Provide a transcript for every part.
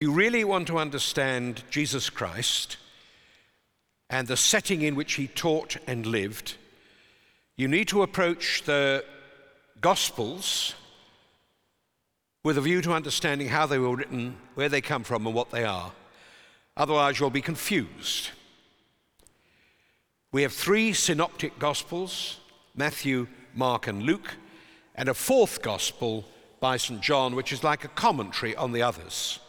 you really want to understand Jesus Christ and the setting in which he taught and lived, you need to approach the Gospels with a view to understanding how they were written, where they come from, and what they are. Otherwise, you'll be confused. We have three synoptic Gospels Matthew, Mark, and Luke, and a fourth Gospel by St. John, which is like a commentary on the others.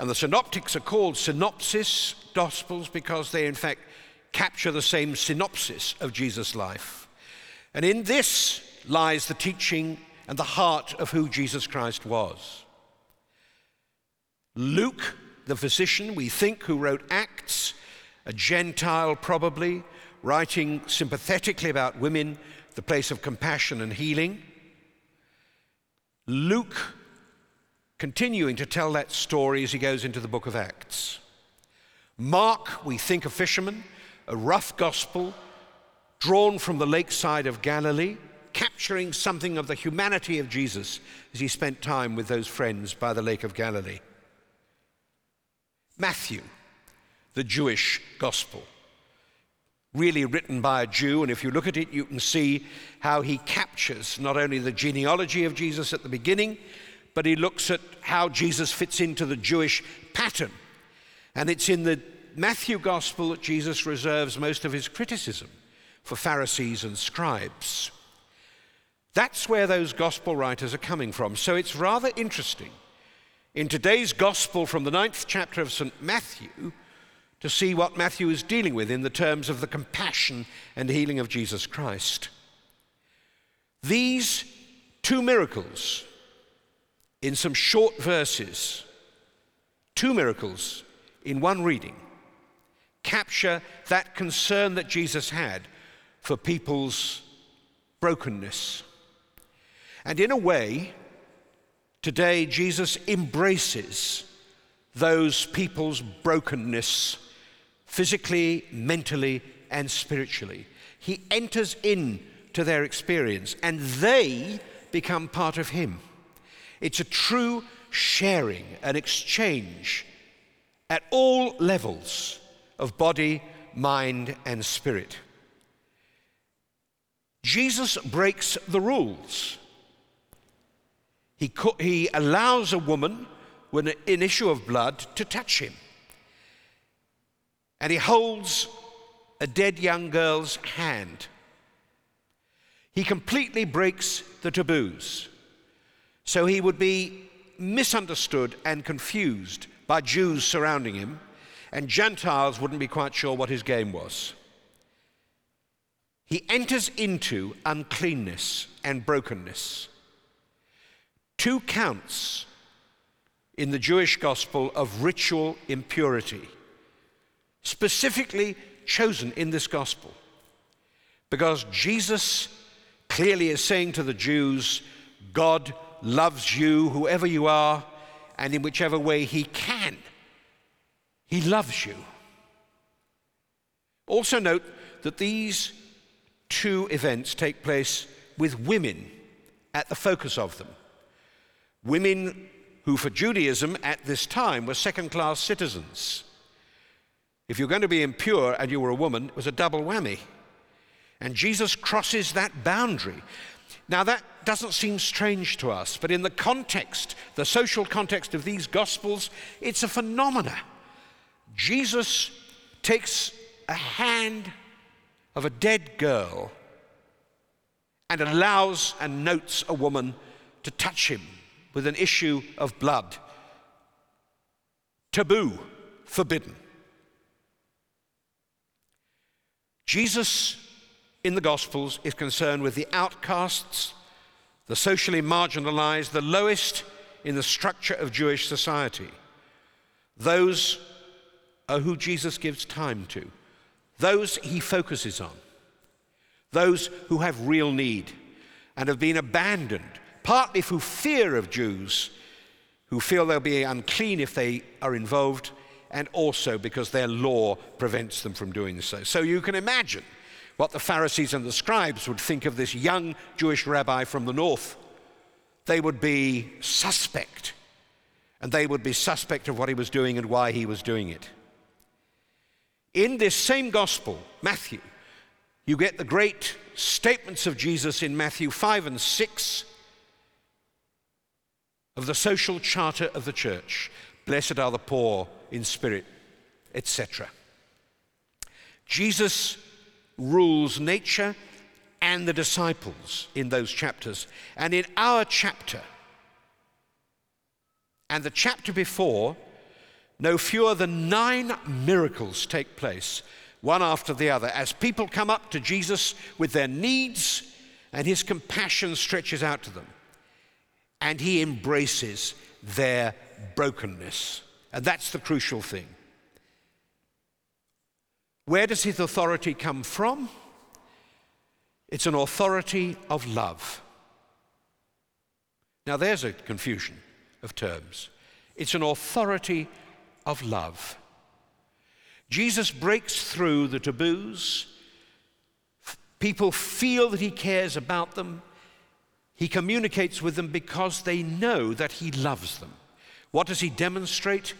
And the synoptics are called synopsis gospels because they, in fact, capture the same synopsis of Jesus' life. And in this lies the teaching and the heart of who Jesus Christ was. Luke, the physician, we think, who wrote Acts, a Gentile probably, writing sympathetically about women, the place of compassion and healing. Luke continuing to tell that story as he goes into the book of Acts. Mark, we think a fisherman, a rough gospel drawn from the lakeside of Galilee, capturing something of the humanity of Jesus as he spent time with those friends by the Lake of Galilee. Matthew, the Jewish gospel, really written by a Jew, and if you look at it, you can see how he captures not only the genealogy of Jesus at the beginning, but he looks at how Jesus fits into the Jewish pattern. And it's in the Matthew Gospel that Jesus reserves most of his criticism for Pharisees and scribes. That's where those gospel writers are coming from. So it's rather interesting in today's gospel from the ninth chapter of St. Matthew to see what Matthew is dealing with in the terms of the compassion and healing of Jesus Christ. These two miracles in some short verses, two miracles in one reading, capture that concern that Jesus had for people's brokenness. And in a way, today Jesus embraces those people's brokenness physically, mentally, and spiritually. He enters into their experience and they become part of him. It's a true sharing and exchange at all levels of body, mind, and spirit. Jesus breaks the rules. He, co- he allows a woman with an issue of blood to touch him. And he holds a dead young girl's hand. He completely breaks the taboos. So he would be misunderstood and confused by Jews surrounding him, and Gentiles wouldn't be quite sure what his game was. He enters into uncleanness and brokenness. Two counts in the Jewish gospel of ritual impurity, specifically chosen in this gospel, because Jesus clearly is saying to the Jews, God loves you, whoever you are, and in whichever way He can. He loves you. Also, note that these two events take place with women at the focus of them. Women who, for Judaism at this time, were second class citizens. If you're going to be impure and you were a woman, it was a double whammy. And Jesus crosses that boundary. Now, that doesn't seem strange to us, but in the context, the social context of these Gospels, it's a phenomena. Jesus takes a hand of a dead girl and allows and notes a woman to touch him with an issue of blood. Taboo, forbidden. Jesus in the Gospels is concerned with the outcasts, the socially marginalized, the lowest in the structure of Jewish society. Those are who Jesus gives time to, those he focuses on, those who have real need and have been abandoned, partly through fear of Jews who feel they'll be unclean if they are involved, and also because their law prevents them from doing so. So you can imagine what the Pharisees and the scribes would think of this young Jewish rabbi from the north. They would be suspect and they would be suspect of what he was doing and why he was doing it. In this same gospel, Matthew, you get the great statements of Jesus in Matthew 5 and 6 of the social charter of the church. Blessed are the poor in spirit, etc. Jesus rules nature and the disciples in those chapters. And in our chapter, and the chapter before, no fewer than nine miracles take place, one after the other, as people come up to Jesus with their needs, and his compassion stretches out to them. And he embraces their brokenness. And that's the crucial thing. Where does his authority come from? It's an authority of love. Now, there's a confusion of terms. It's an authority of love. Jesus breaks through the taboos. People feel that he cares about them. He communicates with them because they know that he loves them. What does he demonstrate?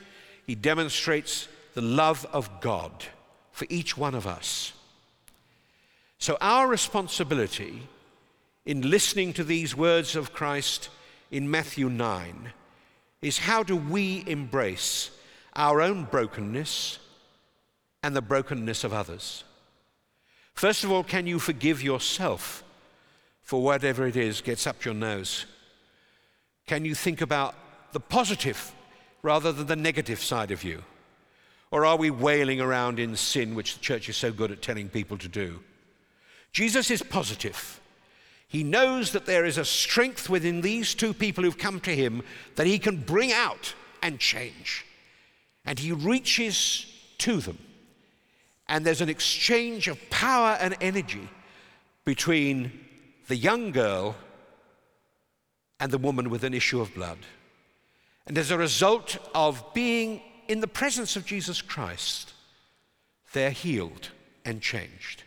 He demonstrates the love of God for each one of us. So, our responsibility in listening to these words of Christ in Matthew 9 is how do we embrace our own brokenness and the brokenness of others? First of all, can you forgive yourself for whatever it is gets up your nose? Can you think about the positive rather than the negative side of you? Or are we wailing around in sin, which the church is so good at telling people to do? Jesus is positive. He knows that there is a strength within these two people who've come to him that he can bring out and change. And he reaches to them. And there's an exchange of power and energy between the young girl and the woman with an issue of blood. And as a result of being in the presence of Jesus Christ, they're healed and changed.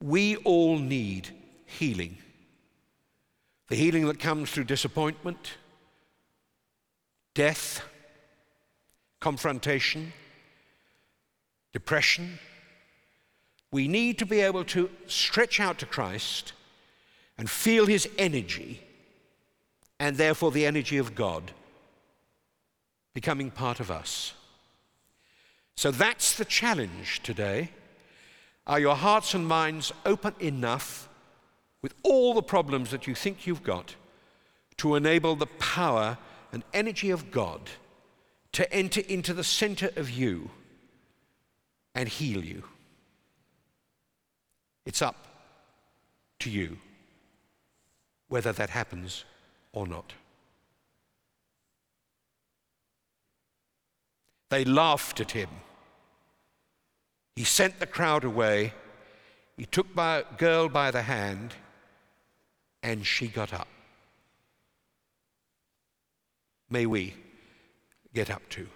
We all need healing. The healing that comes through disappointment, death, confrontation, depression. We need to be able to stretch out to Christ and feel his energy, and therefore the energy of God becoming part of us. So that's the challenge today. Are your hearts and minds open enough with all the problems that you think you've got to enable the power and energy of God to enter into the center of you and heal you. It's up to you whether that happens or not. They laughed at him. He sent the crowd away. He took the girl by the hand and she got up. May we get up too.